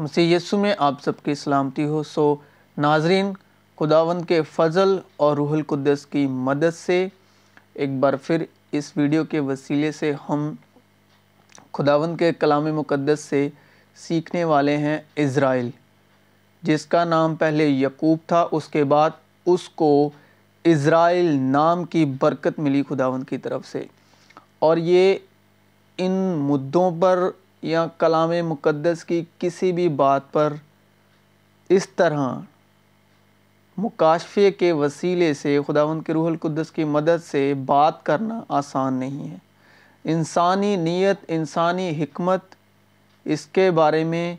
مسیح یسو میں آپ سب کی سلامتی ہو۔ سو ناظرین، خداوند کے فضل اور روح القدس کی مدد سے ایک بار پھر اس ویڈیو کے وسیلے سے ہم خداوند کے کلام مقدس سے سیکھنے والے ہیں اسرائیل۔ جس کا نام پہلے یقوب تھا، اس کے بعد اس کو اسرائیل نام کی برکت ملی خداوند کی طرف سے۔ اور یہ ان مدوں پر یا کلام مقدس کی کسی بھی بات پر اس طرح مکاشفے کے وسیلے سے، خداوند کے روح القدس کی مدد سے بات کرنا آسان نہیں ہے۔ انسانی نیت، انسانی حکمت اس کے بارے میں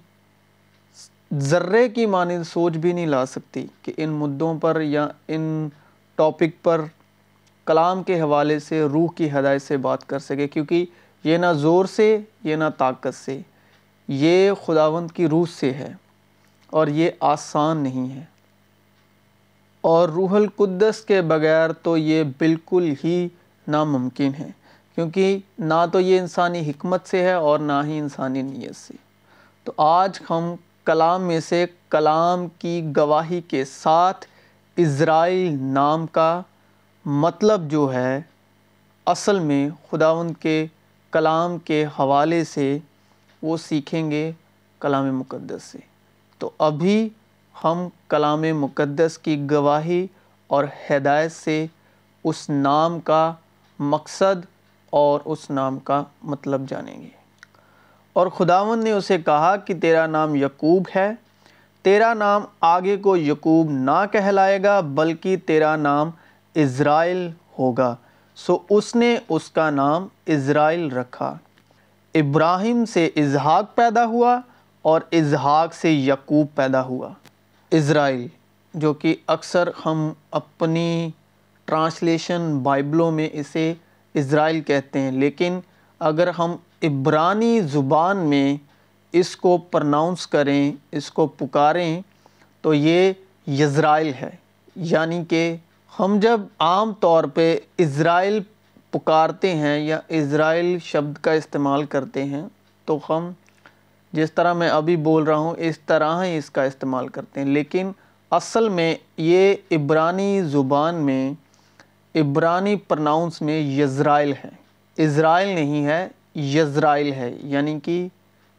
ذرے کی مانند سوچ بھی نہیں لا سکتی کہ ان مدوں پر یا ان ٹاپک پر کلام کے حوالے سے، روح کی ہدایت سے بات کر سکے۔ کیونکہ یہ نہ زور سے، یہ نہ طاقت سے، یہ خداوند کی روح سے ہے اور یہ آسان نہیں ہے۔ اور روح القدس کے بغیر تو یہ بالکل ہی ناممکن ہے، کیونکہ نہ تو یہ انسانی حکمت سے ہے اور نہ ہی انسانی نیت سے۔ تو آج ہم کلام میں سے کلام کی گواہی کے ساتھ اسرائیل نام کا مطلب جو ہے، اصل میں خداوند کے کلام کے حوالے سے وہ سیکھیں گے کلام مقدس سے۔ تو ابھی ہم کلام مقدس کی گواہی اور ہدایت سے اس نام کا مقصد اور اس نام کا مطلب جانیں گے۔ اور خداون نے اسے کہا کہ تیرا نام یقوب ہے۔ تیرا نام آگے کو یقوب نہ کہلائے گا، بلکہ تیرا نام اسرائیل ہوگا۔ سو اس نے اس کا نام اسرائیل رکھا۔ ابراہیم سے اظہاق پیدا ہوا اور اظہاق سے یقوب پیدا ہوا۔ اسرائیل، جو کہ اکثر ہم اپنی ٹرانسلیشن بائبلوں میں اسے اسرائیل کہتے ہیں، لیکن اگر ہم عبرانی زبان میں اس کو پرناؤنس کریں، اس کو پکاریں، تو یہ یزرائیل ہے۔ یعنی کہ ہم جب عام طور پہ اسرائیل پکارتے ہیں یا اسرائیل شبد کا استعمال کرتے ہیں، تو ہم جس طرح میں ابھی بول رہا ہوں، اس طرح ہی اس کا استعمال کرتے ہیں۔ لیکن اصل میں یہ عبرانی زبان میں، عبرانی پرناؤنس میں یزرائیل ہے۔ اسرائیل نہیں ہے، یزرائیل ہے۔ یعنی کہ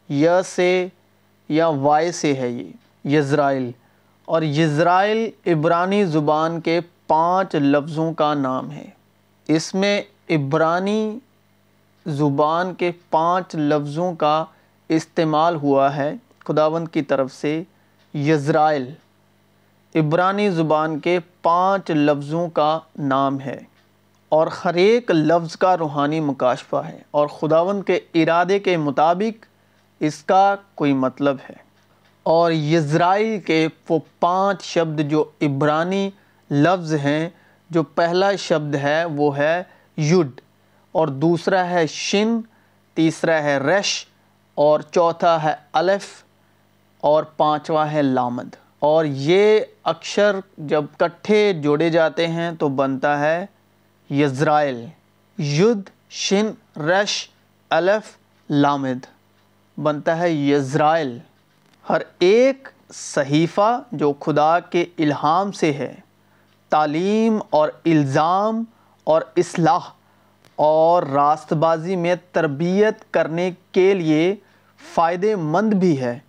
ی سے یا وائے سے ہے یہ، یزرائیل۔ اور یزرائیل عبرانی زبان کے پانچ لفظوں کا نام ہے۔ اس میں عبرانی زبان کے پانچ لفظوں کا استعمال ہوا ہے۔ خداوند کی طرف سے یزرائیل۔ عبرانی زبان کے پانچ لفظوں کا نام ہے۔ اور ہر ایک لفظ کا روحانی مکاشفہ ہے۔ اور خداوند کے ارادے کے مطابق اس کا کوئی مطلب ہے۔ اور یزرائیل کے وہ پانچ شبد جو عبرانی لفظ ہیں، جو پہلا شبد ہے وہ ہے یڈ، اور دوسرا ہے شن، تیسرا ہے رش، اور چوتھا ہے الف، اور پانچواں ہے لامد۔ اور یہ اکثر جب کٹھے جوڑے جاتے ہیں تو بنتا ہے یزرائیل۔ ید شن، رش، الف، لامد۔ بنتا ہے یزرائیل۔ ہر ایک صحیفہ جو خدا کے الہام سے ہے۔ تعلیم اور الزام اور اصلاح اور راست بازی میں تربیت کرنے کے لیے فائدے مند بھی ہے،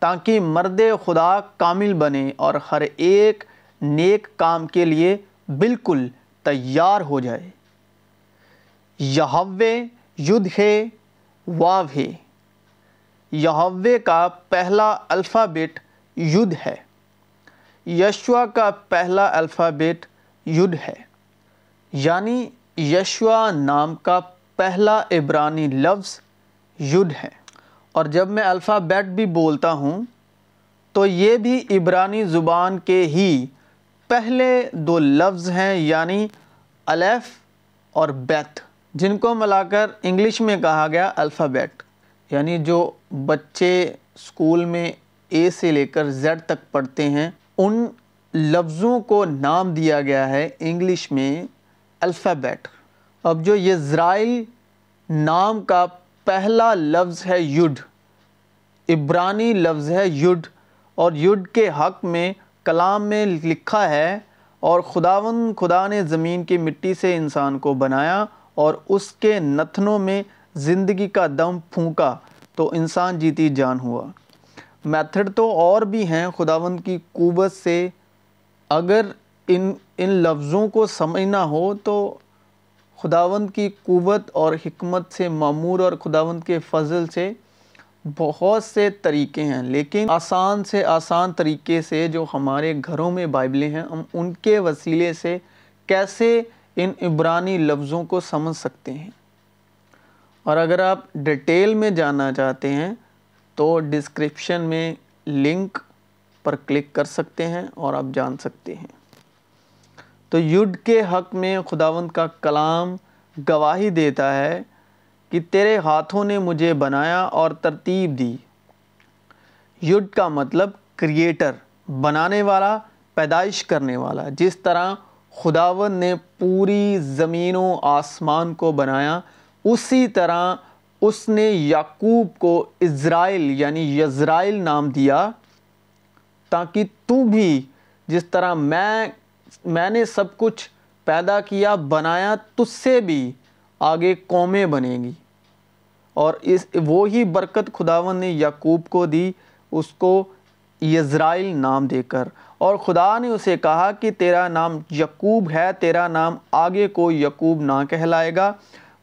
تاکہ مرد خدا کامل بنے اور ہر ایک نیک کام کے لیے بالکل تیار ہو جائے۔ یہوے یدھ ہے واو ہے۔ یہوے کا پہلا الفابیٹ یدھ ہے۔ یشوا کا پہلا الفابیٹ یدھ ہے۔ یعنی یشوا نام کا پہلا عبرانی لفظ یدھ ہے۔ اور جب میں الفابیٹ بھی بولتا ہوں، تو یہ بھی عبرانی زبان کے ہی پہلے دو لفظ ہیں یعنی الف اور بیت، جن کو ملا کر انگلش میں کہا گیا الفابیٹ۔ یعنی جو بچے اسکول میں اے سے لے کر زیڈ تک پڑھتے ہیں ان لفظوں کو نام دیا گیا ہے انگلش میں الفابیٹ۔ اب جو یزرائیل نام کا پہلا لفظ ہے یڈ عبرانی لفظ ہے یڈ اور یڈ کے حق میں کلام میں لکھا ہے، اور خداون خدا نے زمین کی مٹی سے انسان کو بنایا، اور اس کے نتنوں میں زندگی کا دم پھونکا، تو انسان جیتی جان ہوا۔ میتھڈ تو اور بھی ہیں خداون کی قوت سے اگر ان ان لفظوں کو سمجھنا ہو تو خداوند کی قوت اور حکمت سے معمور اور خداوند کے فضل سے بہت سے طریقے ہیں، لیکن آسان سے آسان طریقے سے جو ہمارے گھروں میں بائبلیں ہیں، ہم ان کے وسیلے سے کیسے ان عبرانی لفظوں کو سمجھ سکتے ہیں؟ اور اگر آپ ڈیٹیل میں جاننا چاہتے ہیں تو ڈسکرپشن میں لنک پر کلک کر سکتے ہیں اور آپ جان سکتے ہیں۔ تو یڈ کے حق میں خداوند کا کلام گواہی دیتا ہے کہ تیرے ہاتھوں نے مجھے بنایا اور ترتیب دی۔ یڈ کا مطلب کریٹر بنانے والا، پیدائش کرنے والا۔ جس طرح خداون نے پوری زمین و آسمان کو بنایا، اسی طرح اس نے یعقوب کو اسرائیل یعنی یزرائیل نام دیا تاکہ تو بھی جس طرح میں میں نے سب کچھ پیدا کیا، بنایا تجھ سے بھی آگے قومیں بنے گی۔ اور اس وہی برکت خداون نے یعقوب کو دی، اس کو یزرائیل نام دے کر۔ اور خدا نے اسے کہا کہ تیرا نام یعقوب ہے، تیرا نام آگے کو یعقوب نہ کہلائے گا،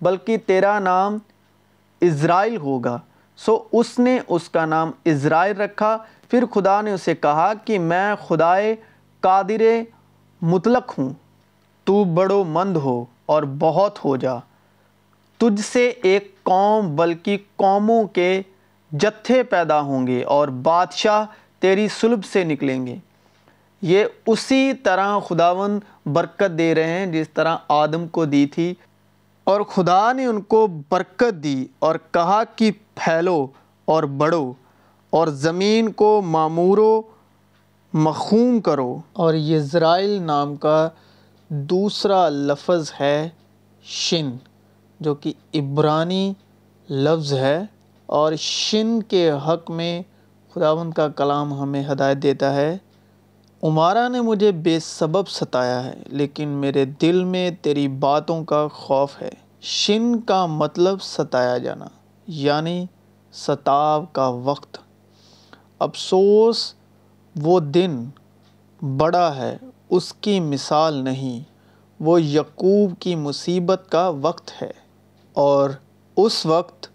بلکہ تیرا نام اسرائیل ہوگا۔ سو اس نے اس کا نام اسرائیل رکھا۔ پھر خدا نے اسے کہا کہ میں خدائے قادر مطلق ہوں۔ تو بڑو مند ہو اور بہت ہو جا۔ تجھ سے ایک قوم بلکہ قوموں کے جتھے پیدا ہوں گے اور بادشاہ تیری سلب سے نکلیں گے۔ یہ اسی طرح خداون برکت دے رہے ہیں جس طرح آدم کو دی تھی۔ اور خدا نے ان کو برکت دی اور کہا کہ پھیلو اور بڑھو اور زمین کو معمور و مخوم کرو۔ اور یزرائیل نام کا دوسرا لفظ ہے شن، جو کہ عبرانی لفظ ہے۔ اور شن کے حق میں خداوند کا کلام ہمیں ہدایت دیتا ہے۔ عمارہ نے مجھے بے سبب ستایا ہے، لیکن میرے دل میں تیری باتوں کا خوف ہے۔ شن کا مطلب ستایا جانا یعنی ستاو کا وقت۔ افسوس، وہ دن بڑا ہے، اس کی مثال نہیں۔ وہ یقوب کی مصیبت کا وقت ہے۔ اور اس وقت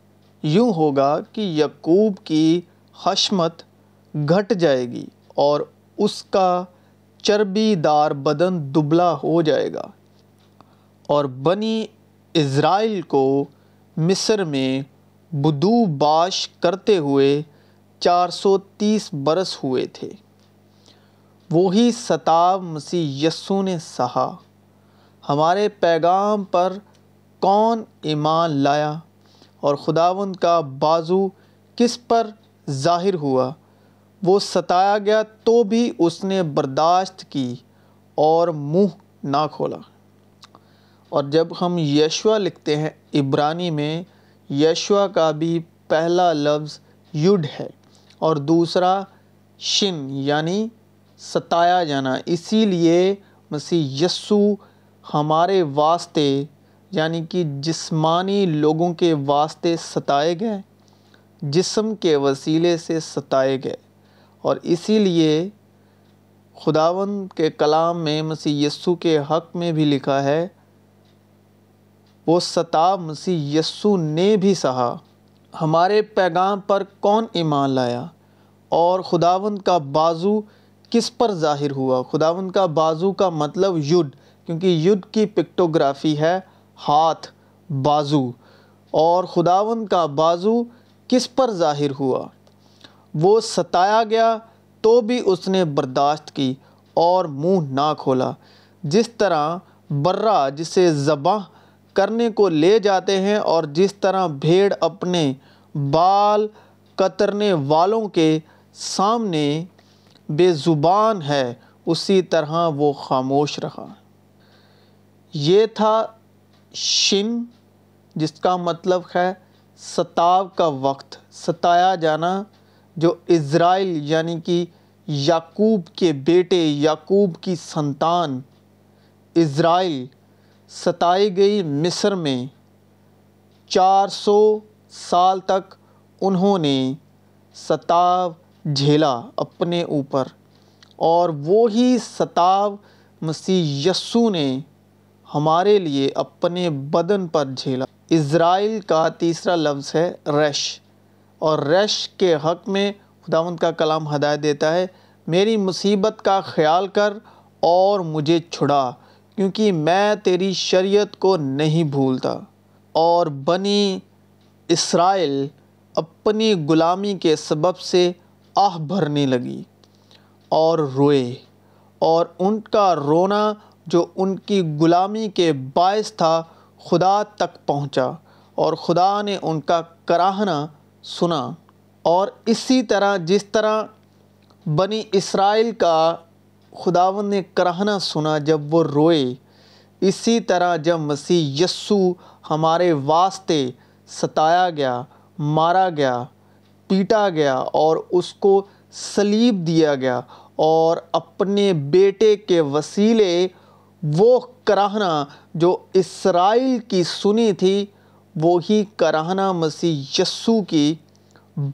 یوں ہوگا کہ یعقوب کی حشمت گھٹ جائے گی اور اس کا چربی دار بدن دبلا ہو جائے گا۔ اور بنی اسرائیل کو مصر میں بدو باش کرتے ہوئے چار سو تیس برس ہوئے تھے۔ وہی ستاب مسیح یسو نے سہا، ہمارے پیغام پر کون ایمان لایا اور خداوند کا بازو کس پر ظاہر ہوا؟ وہ ستایا گیا تو بھی اس نے برداشت کی اور منہ نہ کھولا۔ اور جب ہم یشوا لکھتے ہیں عبرانی میں یشوا کا بھی پہلا لفظ یڈ ہے اور دوسرا شن یعنی ستایا جانا۔ اسی لیے مسیح یسو ہمارے واسطے یعنی کہ جسمانی لوگوں کے واسطے ستائے گئے، جسم کے وسیلے سے ستائے گئے۔ اور اسی لیے خداون کے کلام میں مسیح یسو کے حق میں بھی لکھا ہے، وہ ستاب مسیح یسو نے بھی سہا، ہمارے پیغام پر کون ایمان لایا؟ اور خداون کا بازو کس پر ظاہر ہوا؟ خداون کا بازو کا مطلب یڈ کیونکہ یڈ کی پکٹوگرافی ہے ہاتھ، بازو، اور خداون کا بازو کس پر ظاہر ہوا؟ وہ ستایا گیا تو بھی اس نے برداشت کی اور منہ نہ کھولا۔ جس طرح برا جسے ذبح کرنے کو لے جاتے ہیں اور جس طرح بھیڑ اپنے بال کترنے والوں کے سامنے بے زبان ہے، اسی طرح وہ خاموش رہا۔ یہ تھا شن، جس کا مطلب ہے ستاو کا وقت، ستایا جانا۔ جو اسرائیل یعنی کہ یعقوب کے بیٹے، یعقوب کی سنتان اسرائیل ستائی گئی مصر میں چار سو سال تک انہوں نے ستاو جھیلا اپنے اوپر اور وہی ستاو مسیح یسو نے ہمارے لیے اپنے بدن پر جھیلا۔ اسرائیل کا تیسرا لفظ ہے ریش۔ اور ریش کے حق میں خداوند کا کلام ہدایت دیتا ہے۔ میری مصیبت کا خیال کر اور مجھے چھڑا، کیونکہ میں تیری شریعت کو نہیں بھولتا۔ اور بنی اسرائیل اپنی غلامی کے سبب سے آہ بھرنے لگی اور روئے۔ اور ان کا رونا جو ان کی غلامی کے باعث تھا، خدا تک پہنچا۔ اور خدا نے ان کا کراہنا سنا۔ اور اسی طرح جس طرح بنی اسرائیل کا خداون نے کراہنا سنا جب وہ روئے، اسی طرح جب مسیح یسو ہمارے واسطے ستایا گیا، مارا گیا، پیٹا گیا اور اس کو سلیب دیا گیا اور اپنے بیٹے کے وسیلے وہ کراہنا جو اسرائیل کی سنی تھی وہی کراہنا مسیح یسو کی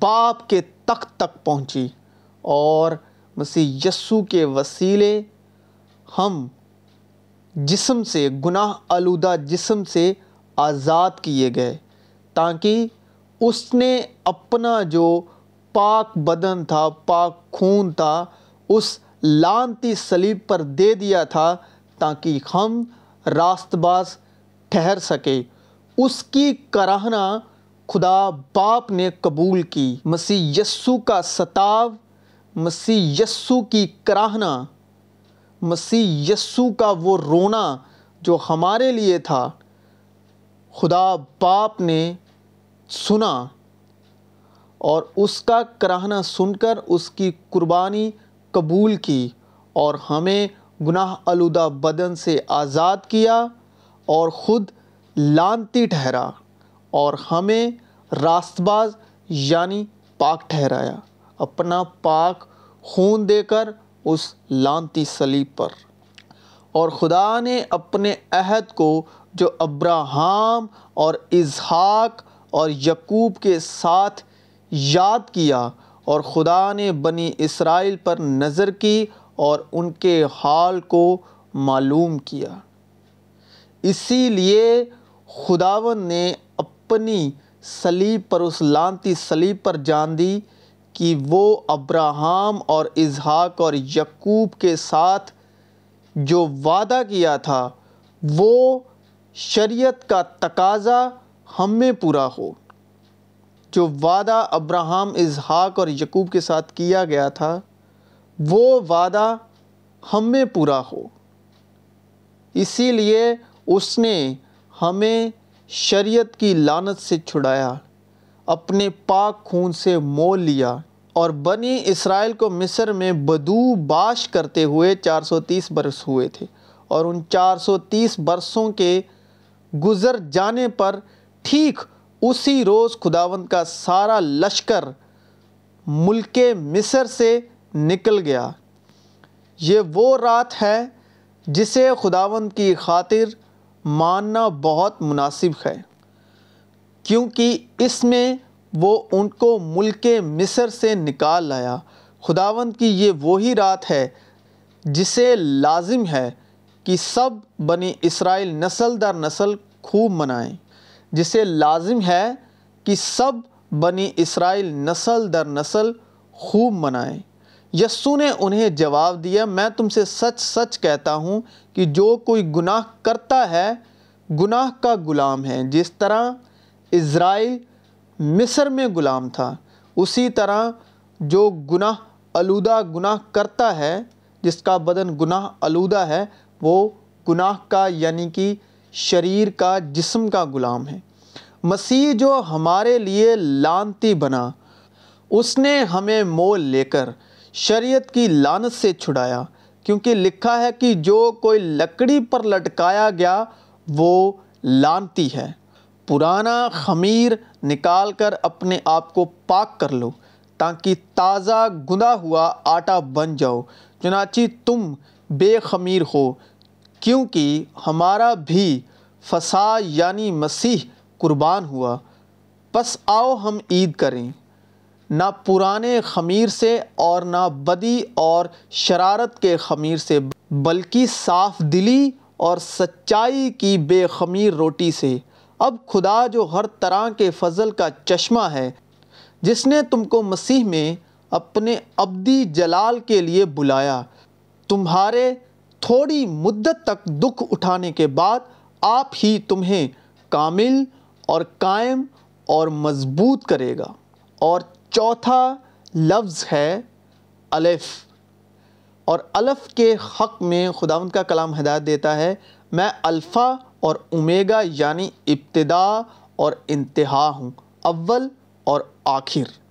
باپ کے تخت تک پہنچی اور مسیح یسو کے وسیلے ہم جسم سے، گناہ آلودہ جسم سے آزاد کیے گئے تاکہ اس نے اپنا جو پاک بدن تھا، پاک خون تھا، اس لانتی سلیب پر دے دیا تھا تاکہ ہم راست باز ٹھہر سکے۔ اس کی کراہنا خدا باپ نے قبول کی۔ مسیح یسو کا ستاو، مسیح یسو کی کراہنا، مسیح یسو کا وہ رونا جو ہمارے لیے تھا، خدا باپ نے سنا۔ اور اس کا کراہنا سن کر اس کی قربانی قبول کی اور ہمیں گناہ آلودہ بدن سے آزاد کیا اور خود لانتی ٹھہرا اور ہمیں راست باز یعنی پاک ٹھہرایا، اپنا پاک خون دے کر اس لانتی سلیب پر۔ اور خدا نے اپنے عہد کو جو ابراہم اور اسحاق اور یعقوب کے ساتھ یاد کیا اور خدا نے بنی اسرائیل پر نظر کی اور ان کے حال کو معلوم کیا۔ اسی لیے خداون نے اپنی سلیب پر، اس لانتی سلیب پر جان دی کہ وہ ابراہم اور اسحاق اور یعقوب کے ساتھ جو وعدہ کیا تھا، وہ شریعت کا تقاضا ہم میں پورا ہو۔ جو وعدہ ابراہم، اسحاق اور یعقوب کے ساتھ کیا گیا تھا، وہ وعدہ ہم میں پورا ہو۔ اسی لیے اس نے ہمیں شریعت کی لانت سے چھڑایا، اپنے پاک خون سے مول لیا اور بنی اسرائیل کو مصر میں بدو باش کرتے ہوئے چار سو تیس برس ہوئے تھے اور ان چار سو تیس برسوں کے گزر جانے پر ٹھیک اسی روز خداوند کا سارا لشکر ملک مصر سے نکل گیا۔ یہ وہ رات ہے جسے خداوند کی خاطر ماننا بہت مناسب ہے، کیونکہ اس میں وہ ان کو ملک مصر سے نکال لایا۔ خداوند کی یہ وہی رات ہے جسے لازم ہے کہ سب بنی اسرائیل نسل در نسل خوب منائیں۔ جسے لازم ہے کہ سب بنی اسرائیل نسل در نسل خوب منائیں۔ یسو نے انہیں جواب دیا، میں تم سے سچ سچ کہتا ہوں کہ جو کوئی گناہ کرتا ہے، گناہ کا غلام ہے۔ جس طرح اسرائیل مصر میں غلام تھا، اسی طرح جو گناہ، آلودہ گناہ کرتا ہے، جس کا بدن گناہ، آلودہ ہے، وہ گناہ کا یعنی کہ شریر کا جسم کا غلام ہے۔ مسیح جو ہمارے لیے لانتی بنا، اس نے ہمیں مول لے کر شریعت کی لانت سے چھڑایا، کیونکہ لکھا ہے کہ جو کوئی لکڑی پر لٹکایا گیا، وہ لانتی ہے۔ پرانا خمیر نکال کر اپنے آپ کو پاک کر لو، تاکہ تازہ گندا ہوا آٹا بن جاؤ۔ چنانچہ تم بے خمیر ہو، کیونکہ ہمارا بھی فسا یعنی مسیح قربان ہوا۔ پس آؤ ہم عید کریں۔ نہ پرانے خمیر سے اور نہ بدی اور شرارت کے خمیر سے، بلکہ صاف دلی اور سچائی کی بے خمیر روٹی سے۔ اب خدا جو ہر طرح کے فضل کا چشمہ ہے، جس نے تم کو مسیح میں اپنے ابدی جلال کے لیے بلایا، تمہارے تھوڑی مدت تک دکھ اٹھانے کے بعد آپ ہی تمہیں کامل اور قائم اور مضبوط کرے گا۔ اور چوتھا لفظ ہے الف۔ اور الف کے حق میں خداوند کا کلام ہدایت دیتا ہے۔ میں الفا اور امیگا یعنی ابتدا اور انتہا ہوں۔ اول اور آخر۔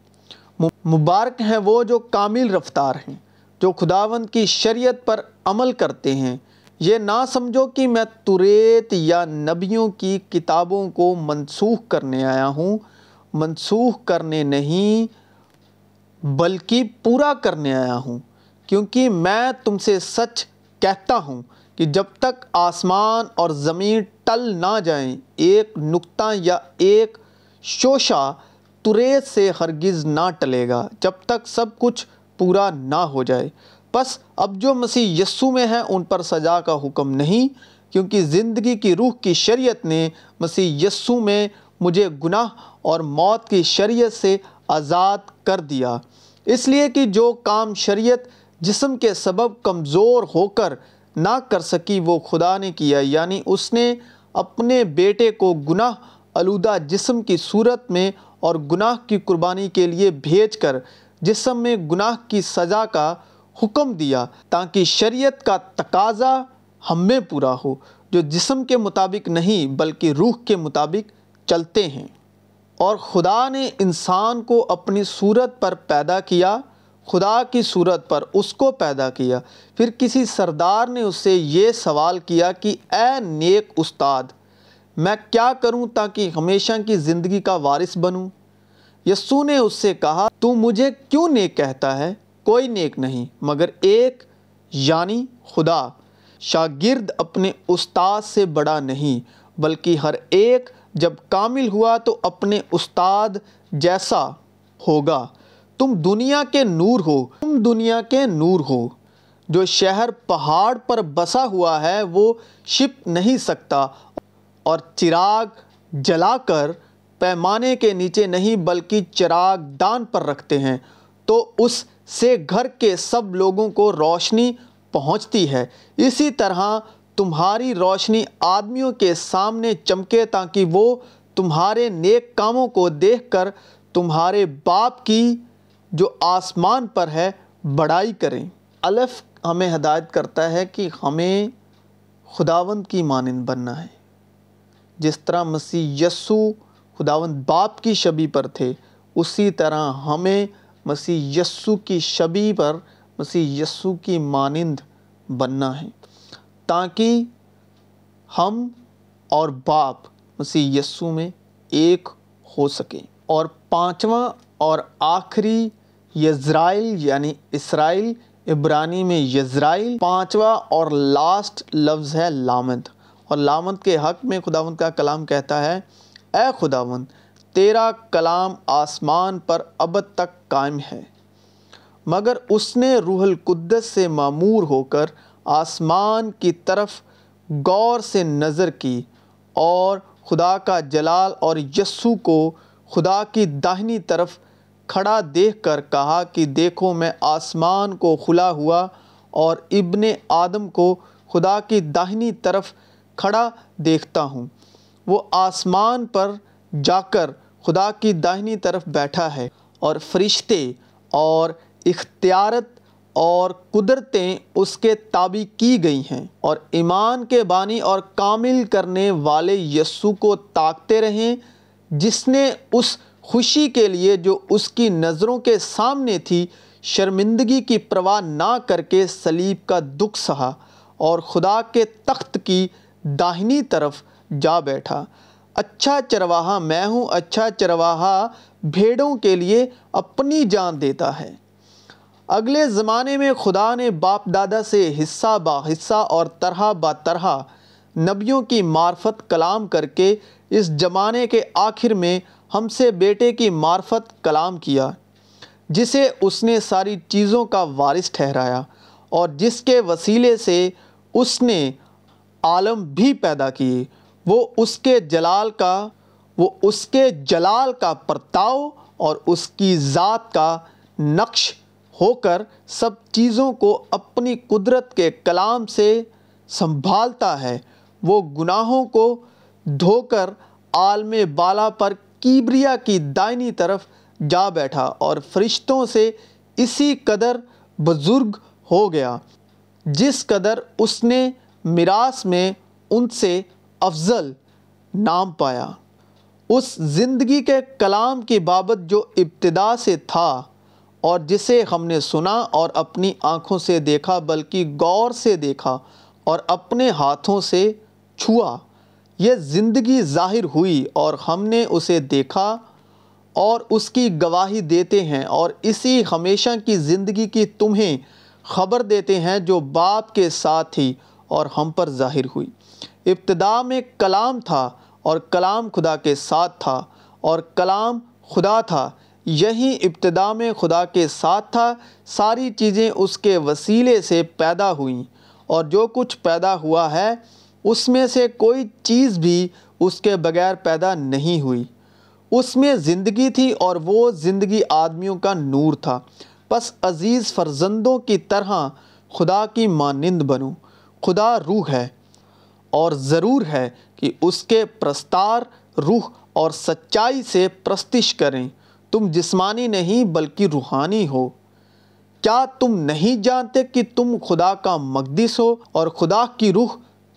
مبارک ہیں وہ جو کامل رفتار ہیں، جو خداوند کی شریعت پر عمل کرتے ہیں۔ یہ نہ سمجھو کہ میں توریت یا نبیوں کی کتابوں کو منسوخ کرنے آیا ہوں۔ منسوخ کرنے نہیں، بلکہ پورا کرنے آیا ہوں۔ کیونکہ میں تم سے سچ کہتا ہوں کہ جب تک آسمان اور زمین ٹل نہ جائیں، ایک نقطہ یا ایک شوشہ توریت سے ہرگز نہ ٹلے گا جب تک سب کچھ پورا نہ ہو جائے۔ بس اب جو مسیح یسو میں ہیں، ان پر سزا کا حکم نہیں، کیونکہ زندگی کی روح کی شریعت نے مسیح یسو میں مجھے گناہ اور موت کی شریعت سے آزاد کر دیا۔ اس لیے کہ جو کام شریعت جسم کے سبب کمزور ہو کر نہ کر سکی، وہ خدا نے کیا۔ یعنی اس نے اپنے بیٹے کو گناہ، آلودہ جسم کی صورت میں اور گناہ کی قربانی کے لیے بھیج کر جسم میں گناہ کی سزا کا حکم دیا، تاکہ شریعت کا تقاضا ہم میں پورا ہو، جو جسم کے مطابق نہیں بلکہ روح کے مطابق چلتے ہیں۔ اور خدا نے انسان کو اپنی صورت پر پیدا کیا، خدا کی صورت پر اس کو پیدا کیا۔ پھر کسی سردار نے اس سے یہ سوال کیا کہ اے نیک استاد، میں کیا کروں تاکہ ہمیشہ کی زندگی کا وارث بنوں؟ یسو نے اس سے کہا، تو مجھے کیوں نیک کہتا ہے؟ کوئی نیک نہیں، مگر ایک یعنی خدا۔ شاگرد اپنے استاد سے بڑا نہیں، بلکہ ہر ایک جب کامل ہوا تو اپنے استاد جیسا ہوگا۔ تم دنیا کے نور ہو، تم دنیا کے نور ہو۔ جو شہر پہاڑ پر بسا ہوا ہے وہ شپ نہیں سکتا۔ اور چراغ جلا کر پیمانے کے نیچے نہیں بلکہ چراغ دان پر رکھتے ہیں۔ تو اس سے گھر کے سب لوگوں کو روشنی پہنچتی ہے۔ اسی طرح تمہاری روشنی آدمیوں کے سامنے چمکے تاکہ وہ تمہارے نیک کاموں کو دیکھ کر تمہارے باپ کی جو آسمان پر ہے بڑائی کریں۔ الف ہمیں ہدایت کرتا ہے کہ ہمیں خداوند کی مانند بننا ہے۔ جس طرح مسیح یسو خداوند باپ کی شبی پر تھے، اسی طرح ہمیں مسیح یسو کی شبی پر مسیح یسو کی مانند بننا ہے۔ تاکہ ہم اور باپ مسیح یسو میں ایک ہو سکیں۔ اور پانچواں اور آخری یزرائیل یعنی اسرائیل، عبرانی میں یزرائیل۔ پانچواں اور لاسٹ لفظ ہے لامد۔ اور لامد کے حق میں خداوند کا کلام کہتا ہے، اے خداوند، تیرا کلام آسمان پر ابد تک قائم ہے، مگر اس نے روح القدس سے معمور ہو کر آسمان کی طرف غور سے نظر کی اور خدا کا جلال اور یسو کو خدا کی داہنی طرف کھڑا دیکھ کر کہا کہ دیکھو میں آسمان کو کھلا ہوا اور ابن آدم کو خدا کی داہنی طرف کھڑا دیکھتا ہوں۔ وہ آسمان پر جا کر خدا کی داہنی طرف بیٹھا ہے اور فرشتے اور اختیارت اور قدرتیں اس کے تابع کی گئی ہیں اور ایمان کے بانی اور کامل کرنے والے یسو کو طاقتے رہیں، جس نے اس خوشی کے لیے جو اس کی نظروں کے سامنے تھی، شرمندگی کی پرواہ نہ کر کے سلیب کا دکھ سہا اور خدا کے تخت کی داہنی طرف جا بیٹھا۔ اچھا چرواہا میں ہوں اچھا چرواہا بھیڑوں کے لیے اپنی جان دیتا ہے۔ اگلے زمانے میں خدا نے باپ دادا سے حصہ با حصہ اور طرح با طرح نبیوں کی معرفت کلام کر کے اس زمانے کے آخر میں ہم سے بیٹے کی معرفت کلام کیا، جسے اس نے ساری چیزوں کا وارث ٹھہرایا اور جس کے وسیلے سے اس نے عالم بھی پیدا کیے۔ وہ اس کے جلال کا، وہ اس کے جلال کا پرتاؤ اور اس کی ذات کا نقش ہو کر سب چیزوں کو اپنی قدرت کے کلام سے سنبھالتا ہے۔ وہ گناہوں کو دھو کر عالم بالا پر کیبریا کی دائنی طرف جا بیٹھا اور فرشتوں سے اسی قدر بزرگ ہو گیا، جس قدر اس نے میراث میں ان سے افضل نام پایا۔ اس زندگی کے کلام کی بابت جو ابتدا سے تھا۔ اور جسے ہم نے سنا اور اپنی آنکھوں سے دیکھا، بلکہ غور سے دیکھا اور اپنے ہاتھوں سے چھوا۔ یہ زندگی ظاہر ہوئی اور ہم نے اسے دیکھا اور اس کی گواہی دیتے ہیں اور اسی ہمیشہ کی زندگی کی تمہیں خبر دیتے ہیں جو باپ کے ساتھ ہی اور ہم پر ظاہر ہوئی۔ ابتدا میں کلام تھا اور کلام خدا کے ساتھ تھا اور کلام خدا تھا۔ یہی ابتدا میں خدا کے ساتھ تھا، ساری چیزیں اس کے وسیلے سے پیدا ہوئیں۔ اور جو کچھ پیدا ہوا ہے، اس میں سے کوئی چیز بھی اس کے بغیر پیدا نہیں ہوئی۔ اس میں زندگی تھی اور وہ زندگی آدمیوں کا نور تھا۔ بس عزیز فرزندوں کی طرح خدا کی مانند بنو۔ خدا روح ہے۔ اور ضرور ہے کہ اس کے پرستار روح اور سچائی سے پرستش کریں۔ تم جسمانی نہیں بلکہ روحانی ہو۔ کیا تم نہیں جانتے کہ تم خدا کا مقدس ہو اور خدا کی روح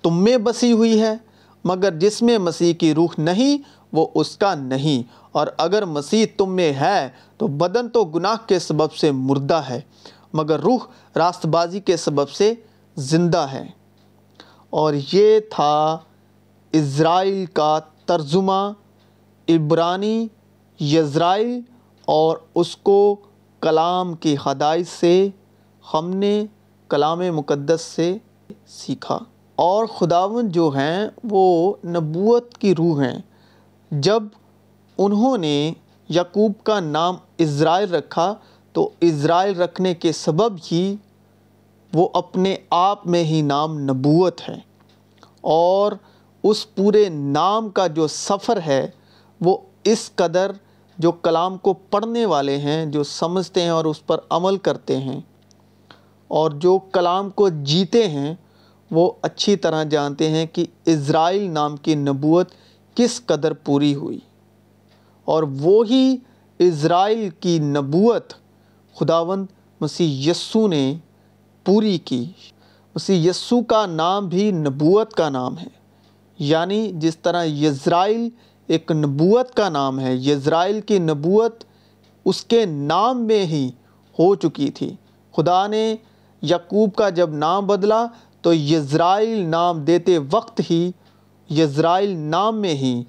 تم میں بسی ہوئی ہے؟ مگر جس میں مسیح کی روح نہیں، وہ اس کا نہیں۔ اور اگر مسیح تم میں ہے، تو بدن تو گناہ کے سبب سے مردہ ہے، مگر روح راست بازی کے سبب سے زندہ ہے۔ اور یہ تھا اسرائیل کا ترجمہ، عبرانی یزرائیل اور اس کو کلام کی ہدایت سے ہم نے کلام مقدس سے سیکھا۔ اور خداون جو ہیں وہ نبوت کی روح ہیں۔ جب انہوں نے یعقوب کا نام اسرائیل رکھا تو اسرائیل رکھنے کے سبب ہی وہ اپنے آپ میں ہی نام نبوت ہے۔ اور اس پورے نام کا جو سفر ہے وہ اس قدر جو کلام کو پڑھنے والے ہیں، جو سمجھتے ہیں اور اس پر عمل کرتے ہیں۔ اور جو کلام کو جیتے ہیں، وہ اچھی طرح جانتے ہیں کہ اسرائیل نام کی نبوت کس قدر پوری ہوئی۔ اور وہی اسرائیل کی نبوت خداوند مسیح یسو نے پوری کی۔ مسیح یسو کا نام بھی نبوت کا نام ہے۔ یعنی جس طرح یزرائیل ایک نبوت کا نام ہے، یزرائیل کی نبوت اس کے نام میں ہی ہو چکی تھی۔ خدا نے یعقوب کا جب نام بدلا تو یزرائیل نام دیتے وقت ہی یزرائیل نام میں ہی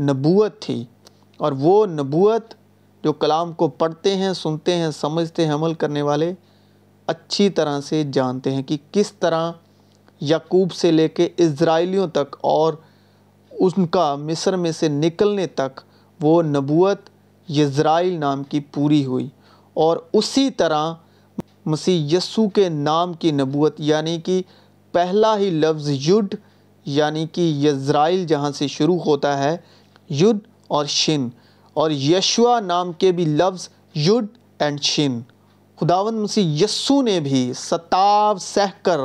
نبوت تھی۔ اور وہ نبوت جو کلام کو پڑھتے ہیں، سنتے ہیں، سمجھتے ہیں، عمل کرنے والے اچھی طرح سے جانتے ہیں کہ کس طرح یعقوب سے لے کے اسرائیلیوں تک اور ان کا مصر میں سے نکلنے تک وہ نبوت یزرائیل نام کی پوری ہوئی اور اسی طرح مسیح یسو کے نام کی نبوت یعنی کہ پہلا ہی لفظ یڈ یعنی کہ یزرائیل جہاں سے شروع ہوتا ہے یڈ اور شن، اور یشوا نام کے بھی لفظ یڈ اینڈ شن۔ خداون مسیح یسو نے بھی ستاو سہ کر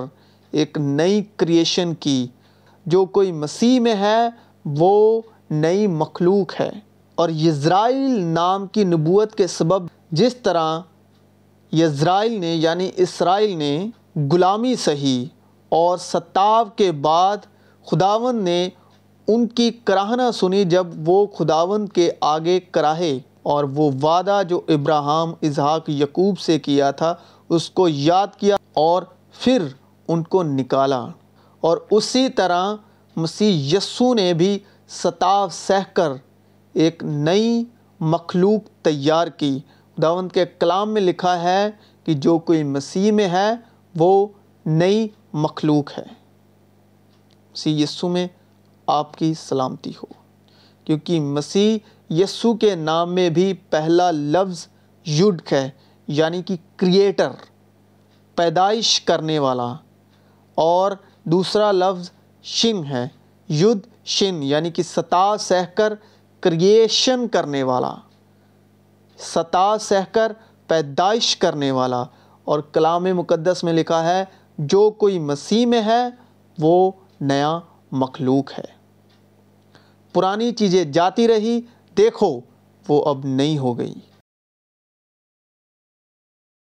ایک نئی کریشن کی، جو کوئی مسیح میں ہے وہ نئی مخلوق ہے اور یزرائیل نام کی نبوت کے سبب جس طرح یزرائیل نے یعنی اسرائیل نے غلامی سہی اور ستاو کے بعد خداون نے ان کی کراہنا سنی جب وہ خداون کے آگے کراہے اور وہ وعدہ جو ابراہم اظہاق یقوب سے کیا تھا، اس کو یاد کیا اور پھر ان کو نکالا اور اسی طرح مسیح یسو نے بھی ستاو سہ کر ایک نئی مخلوق تیار کی۔ خداوند کے کلام میں لکھا ہے کہ جو کوئی مسیح میں ہے، وہ نئی مخلوق ہے۔ مسیح یسو میں آپ کی سلامتی ہو۔ کیونکہ مسیح یسو کے نام میں بھی پہلا لفظ یڈ ہے یعنی کہ کریٹر، پیدائش کرنے والا۔ اور دوسرا لفظ شن ہے، ید شن یعنی کہ ستا سہ کر کریشن کرنے والا۔ ستا سہ کر پیدائش کرنے والا۔ اور کلام مقدس میں لکھا ہے، جو کوئی مسیح میں ہے، وہ نیا مخلوق ہے۔ پرانی چیزیں جاتی رہی، دیکھو، وہ اب نہیں ہو گئی۔